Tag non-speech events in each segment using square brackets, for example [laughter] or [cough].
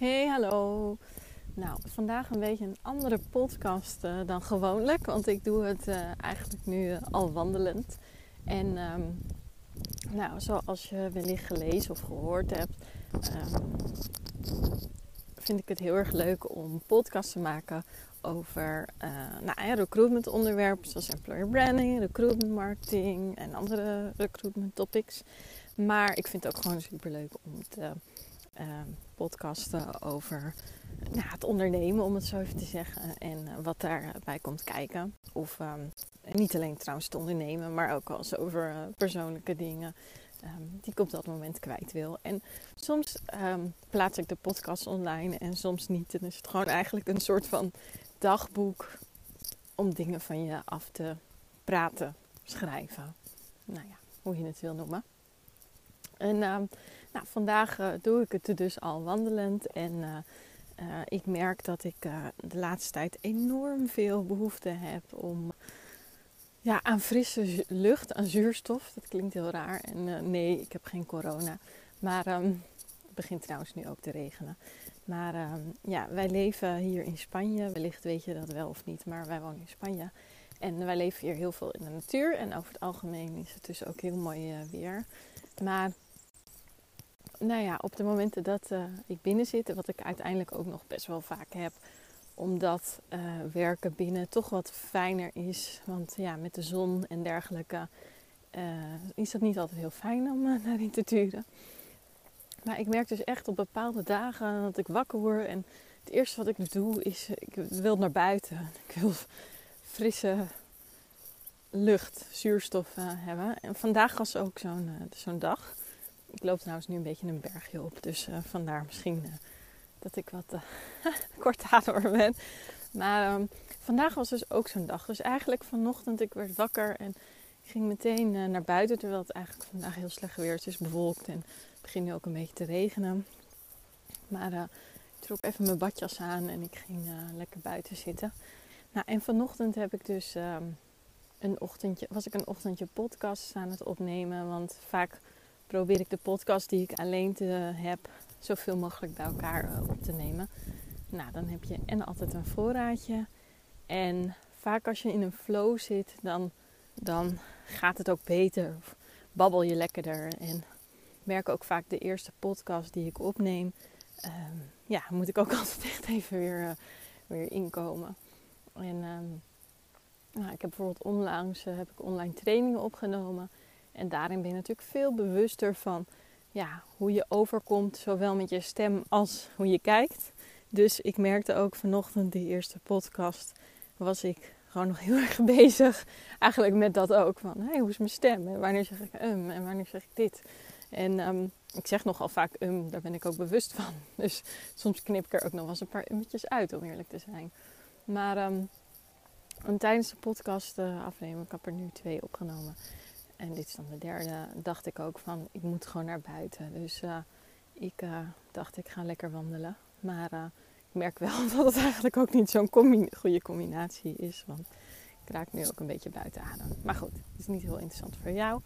Hey, hallo. Nou, vandaag een beetje een andere podcast uh, dan gewoonlijk, want ik doe het uh, eigenlijk nu uh, al wandelend. En um, nou, zoals je wellicht gelezen of gehoord hebt, um, vind ik het heel erg leuk om podcasts te maken over nou, ja, recruitment onderwerpen zoals employer branding, recruitment marketing en andere recruitment topics. Maar ik vind het ook gewoon super leuk om te podcasten over nou, het ondernemen, om het zo even te zeggen. En uh, wat daarbij komt kijken. Of um, niet alleen trouwens te ondernemen, maar ook als over uh, persoonlijke dingen um, die ik op dat moment kwijt wil. En soms plaats ik de podcast online en soms niet. En is het gewoon eigenlijk een soort van dagboek om dingen van je af te praten, schrijven. Nou ja, hoe je het wil noemen. En uh, nou, vandaag uh, doe ik het dus al wandelend. En uh, uh, ik merk dat ik de laatste tijd enorm veel behoefte heb om ja, aan frisse lucht, aan zuurstof. Dat klinkt heel raar. En nee, ik heb geen corona. Maar um, het begint trouwens nu ook te regenen. Maar um, ja, wij leven hier in Spanje. Wellicht weet je dat wel of niet, maar wij wonen in Spanje. En wij leven hier heel veel in de natuur. En over het algemeen is het dus ook heel mooi weer. Maar nou ja, op de momenten dat uh, ik binnen zit, wat ik uiteindelijk ook nog best wel vaak heb, omdat uh, werken binnen toch wat fijner is. Want ja, met de zon en dergelijke uh, is dat niet altijd heel fijn om daarin te turen. Maar ik merk dus echt op bepaalde dagen dat ik wakker word en het eerste wat ik doe is, ik wil naar buiten. [laughs] Ik wil frisse lucht, zuurstof hebben. En vandaag was ook zo'n zo'n dag. Ik loop trouwens nu een beetje een bergje op. Dus uh, vandaar misschien uh, dat ik wat [laughs] uh, kortademig ben. Maar um, vandaag was dus ook zo'n dag. Dus eigenlijk vanochtend, ik werd wakker en ik ging meteen naar buiten. Terwijl het eigenlijk vandaag heel slecht weer is. Het is bewolkt en het begint nu ook een beetje te regenen. Maar ik trok even mijn badjas aan en ik ging lekker buiten zitten. Nou, en vanochtend heb ik dus um, een ochtendje, was ik een ochtendje podcast aan het opnemen. Want vaak probeer ik de podcast die ik alleen te heb zoveel mogelijk bij elkaar uh, op te nemen. Nou, dan heb je en altijd een voorraadje. En vaak als je in een flow zit, dan, dan gaat het ook beter. Of babbel je lekkerder. En merk ook vaak de eerste podcast die ik opneem. Um, ja, moet ik ook [laughs] altijd echt even weer, uh, weer inkomen. En um, nou, ik heb bijvoorbeeld onlangs heb ik online trainingen opgenomen. En daarin ben je natuurlijk veel bewuster van ja, hoe je overkomt, zowel met je stem als hoe je kijkt. Dus ik merkte ook vanochtend, die eerste podcast, was ik gewoon nog heel [laughs] erg bezig. Eigenlijk met dat ook. Van, hey, hoe is mijn stem? En wanneer zeg ik um? En wanneer zeg ik dit? En um, ik zeg nogal vaak um, daar ben ik ook bewust van. [laughs] Dus soms knip ik er ook nog wel eens een paar ummetjes uit, om eerlijk te zijn. Maar um, tijdens de podcast uh, afnemen, ik heb er nu twee opgenomen en dit is dan de derde, dacht ik ook van ik moet gewoon naar buiten. Dus uh, ik uh, dacht ik ga lekker wandelen. Maar uh, ik merk wel [laughs] dat het eigenlijk ook niet zo'n goede combinatie is. Want ik raak nu ook een beetje buiten adem. Maar goed, het is niet heel interessant voor jou.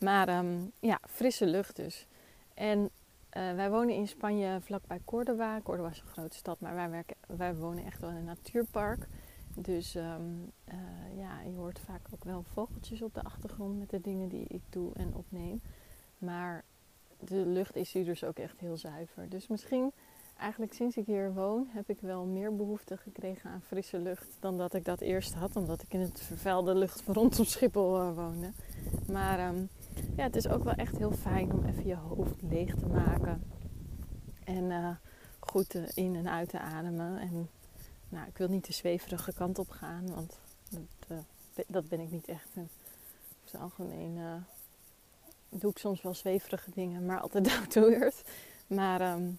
Maar um, ja, frisse lucht dus. En wij wonen in Spanje vlakbij Córdoba. Córdoba is een grote stad, maar wij, werken, wij wonen echt wel in een natuurpark. Dus um, uh, ja, je hoort vaak ook wel vogeltjes op de achtergrond met de dingen die ik doe en opneem. Maar de lucht is hier dus ook echt heel zuiver. Dus misschien, eigenlijk sinds ik hier woon, heb ik wel meer behoefte gekregen aan frisse lucht dan dat ik dat eerst had. Omdat ik in het vervuilde lucht rondom Schiphol uh, woonde. Maar um, ja, het is ook wel echt heel fijn om even je hoofd leeg te maken. En uh, goed in en uit te ademen. En nou, ik wil niet de zweverige kant op gaan, want dat, uh, dat ben ik niet echt. En op het algemeen uh, doe ik soms wel zweverige dingen, maar altijd down. Maar um,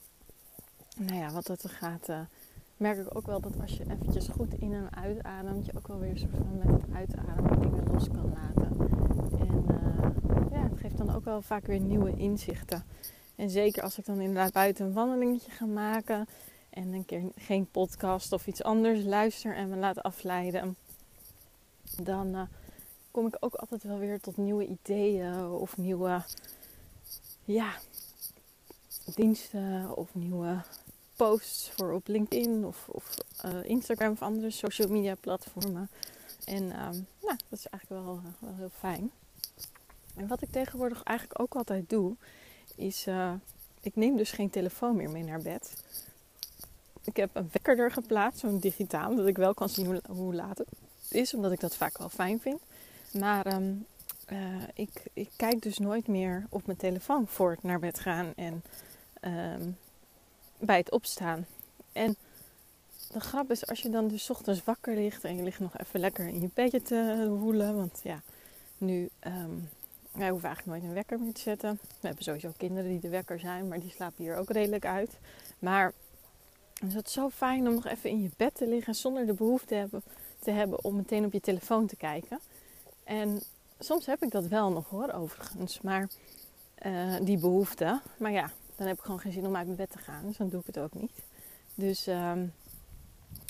nou ja, wat dat er gaat, uh, merk ik ook wel dat als je eventjes goed in en uitademt, je ook wel weer soort van met het uitademen dingen los kan laten. En ja, het geeft dan ook wel vaak weer nieuwe inzichten. En zeker als ik dan inderdaad buiten een wandelingetje ga maken en een keer geen podcast of iets anders luister en me laat afleiden, dan uh, kom ik ook altijd wel weer tot nieuwe ideeën of nieuwe ja, diensten of nieuwe posts voor op LinkedIn of, of uh, Instagram of andere social media platformen. En um, nou, dat is eigenlijk wel, uh, wel heel fijn. En wat ik tegenwoordig eigenlijk ook altijd doe, is ik neem dus geen telefoon meer mee naar bed. Ik heb een wekker er geplaatst, zo'n digitaal, dat ik wel kan zien hoe, laat het is, omdat ik dat vaak wel fijn vind. Maar um, ik, ik kijk dus nooit meer op mijn telefoon voor het naar bed gaan en um, bij het opstaan. En de grap is, als je dan dus ochtends wakker ligt en je ligt nog even lekker in je bedje te woelen. Want ja, nu um, wij hoeven eigenlijk nooit een wekker meer te zetten. We hebben sowieso kinderen die de wekker zijn, maar die slapen hier ook redelijk uit. Maar het is zo fijn om nog even in je bed te liggen zonder de behoefte hebben, te hebben om meteen op je telefoon te kijken. En soms heb ik dat wel nog hoor, overigens. Maar uh, die behoefte. Maar ja, dan heb ik gewoon geen zin om uit mijn bed te gaan. Dus dan doe ik het ook niet. Dus um,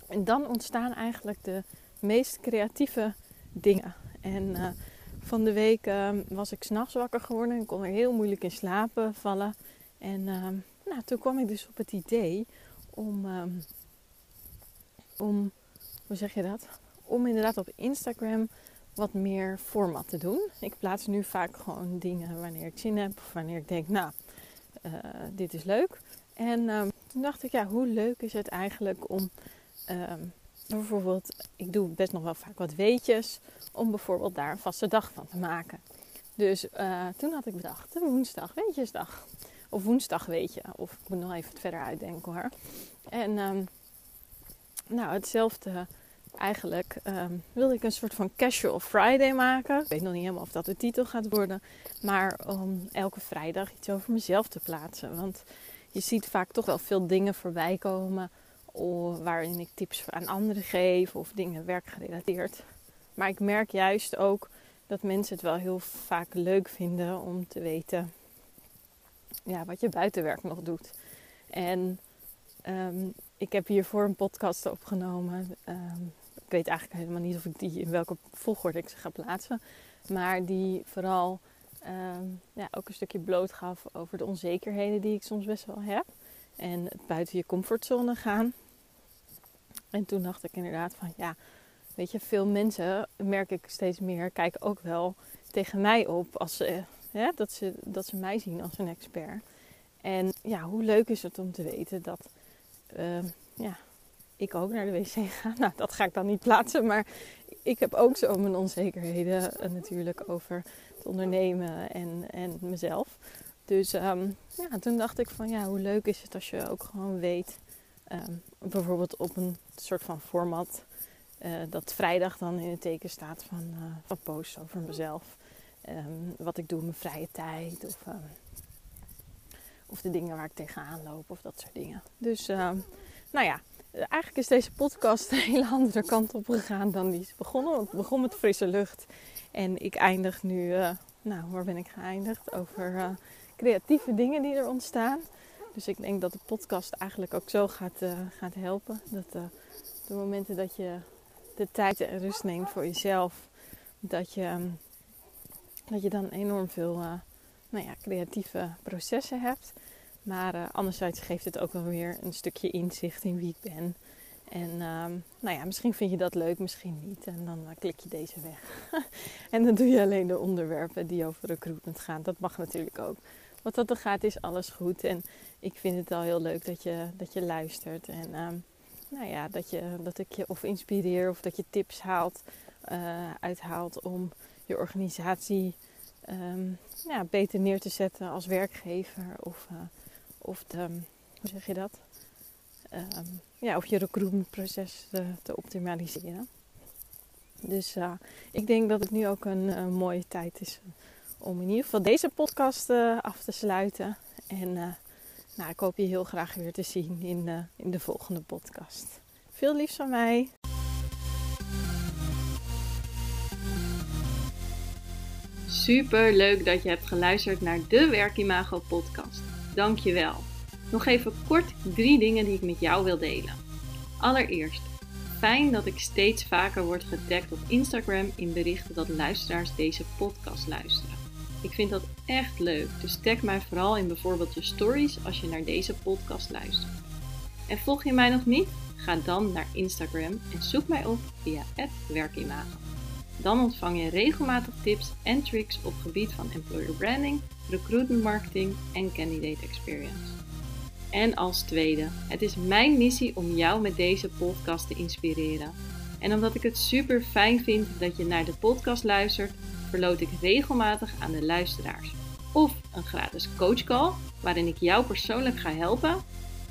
en dan ontstaan eigenlijk de meest creatieve dingen. En uh, van de week uh, was ik s'nachts wakker geworden en kon er heel moeilijk in slapen vallen. En uh, nou, toen kwam ik dus op het idee om, um, om, hoe zeg je dat? Om inderdaad op Instagram wat meer format te doen. Ik plaats nu vaak gewoon dingen wanneer ik zin heb of wanneer ik denk, nou, uh, dit is leuk. En um, toen dacht ik, ja, hoe leuk is het eigenlijk om um, bijvoorbeeld, ik doe best nog wel vaak wat weetjes, om bijvoorbeeld daar een vaste dag van te maken. Dus uh, toen had ik bedacht, woensdag weetjesdag. Of woensdag weet je. Of ik moet nog even verder uitdenken hoor. En um, nou, hetzelfde eigenlijk um, wilde ik een soort van casual Friday maken. Ik weet nog niet helemaal of dat de titel gaat worden. Maar om elke vrijdag iets over mezelf te plaatsen. Want je ziet vaak toch wel veel dingen voorbij komen. Waarin ik tips aan anderen geef of dingen werkgerelateerd. Maar ik merk juist ook dat mensen het wel heel vaak leuk vinden om te weten ja, wat je buitenwerk nog doet. En um, ik heb hiervoor een podcast opgenomen. Um, ik weet eigenlijk helemaal niet of ik die in welke volgorde ik ze ga plaatsen. Maar die vooral um, ja, ook een stukje bloot gaf over de onzekerheden die ik soms best wel heb. En buiten je comfortzone gaan. En toen dacht ik inderdaad van ja, weet je, veel mensen, merk ik steeds meer, kijken ook wel tegen mij op als ze, dat, ze, dat ze mij zien als een expert. En ja, hoe leuk is het om te weten dat uh, ja, ik ook naar de wc ga. [laughs] Nou, dat ga ik dan niet plaatsen, maar ik heb ook zo mijn onzekerheden uh, natuurlijk over het ondernemen en, en mezelf. Dus um, ja, toen dacht ik van ja, hoe leuk is het als je ook gewoon weet, um, bijvoorbeeld op een soort van format, uh, dat vrijdag dan in het teken staat van, uh, van posts over mezelf. Um, wat ik doe in mijn vrije tijd of, of de dingen waar ik tegenaan loop of dat soort dingen. Dus nou ja, eigenlijk is deze podcast een hele andere kant op gegaan dan die is begonnen. Want het begon met frisse lucht. En ik eindig nu, uh, nou waar ben ik geëindigd? Over uh, creatieve dingen die er ontstaan. Dus ik denk dat de podcast eigenlijk ook zo gaat, uh, gaat helpen. Dat de momenten dat je de tijd en rust neemt voor jezelf, dat je, dat je dan enorm veel nou ja, creatieve processen hebt. Maar uh, anderzijds geeft het ook wel weer een stukje inzicht in wie ik ben. En uh, nou ja, misschien vind je dat leuk, misschien niet. En dan uh, klik je deze weg. [laughs] en dan doe je alleen de onderwerpen die over recruitment gaan. Dat mag natuurlijk ook. Wat dat er gaat is alles goed. En ik vind het al heel leuk dat je, dat je luistert. En uh, nou ja, dat, je, dat ik je of inspireer of dat je tips haalt, uh, uithaalt om je organisatie ja, beter neer te zetten als werkgever. Of uh, of de, hoe zeg je dat? Um, ja, of je recruitmentproces te, te optimaliseren. Dus uh, ik denk dat het nu ook een, een, mooie tijd is om in ieder geval deze podcast af te sluiten. En nou, ik hoop je heel graag weer te zien in, in de volgende podcast. Veel liefs van mij. Super leuk dat je hebt geluisterd naar de Werkimago podcast. Dankjewel. Nog even kort drie dingen die ik met jou wil delen. Allereerst, fijn dat ik steeds vaker word getagd op Instagram in berichten dat luisteraars deze podcast luisteren. Ik vind dat echt leuk, dus tag mij vooral in bijvoorbeeld je stories als je naar deze podcast luistert. En volg je mij nog niet? Ga dan naar Instagram en zoek mij op via werkimago. Dan ontvang je regelmatig tips en tricks op gebied van employer branding, recruitment marketing en candidate experience. En als tweede, het is mijn missie om jou met deze podcast te inspireren. En omdat ik het super fijn vind dat je naar de podcast luistert, verloot ik regelmatig aan de luisteraars. Of een gratis coachcall, waarin ik jou persoonlijk ga helpen.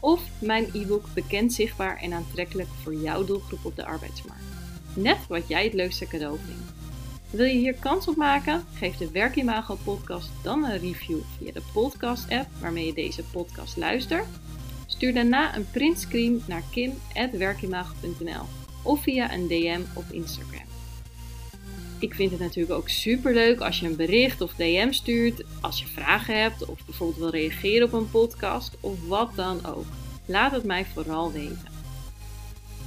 Of mijn e-book Bekend, Zichtbaar en Aantrekkelijk voor jouw doelgroep op de arbeidsmarkt. Net wat jij het leukste cadeau vindt. Wil je hier kans op maken? Geef de Werkimago podcast dan een review via de podcast app waarmee je deze podcast luistert. Stuur daarna een printscreen naar kim.werkimago.nl of via een DM op Instagram. Ik vind het natuurlijk ook super leuk als je een bericht of DM stuurt, als je vragen hebt of bijvoorbeeld wil reageren op een podcast of wat dan ook. Laat het mij vooral weten.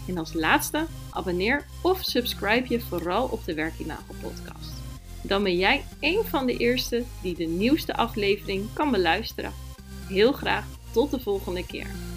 En als laatste, abonneer of subscribe je vooral op de Werkimago podcast. Dan ben jij een van de eerste die de nieuwste aflevering kan beluisteren. Heel graag tot de volgende keer.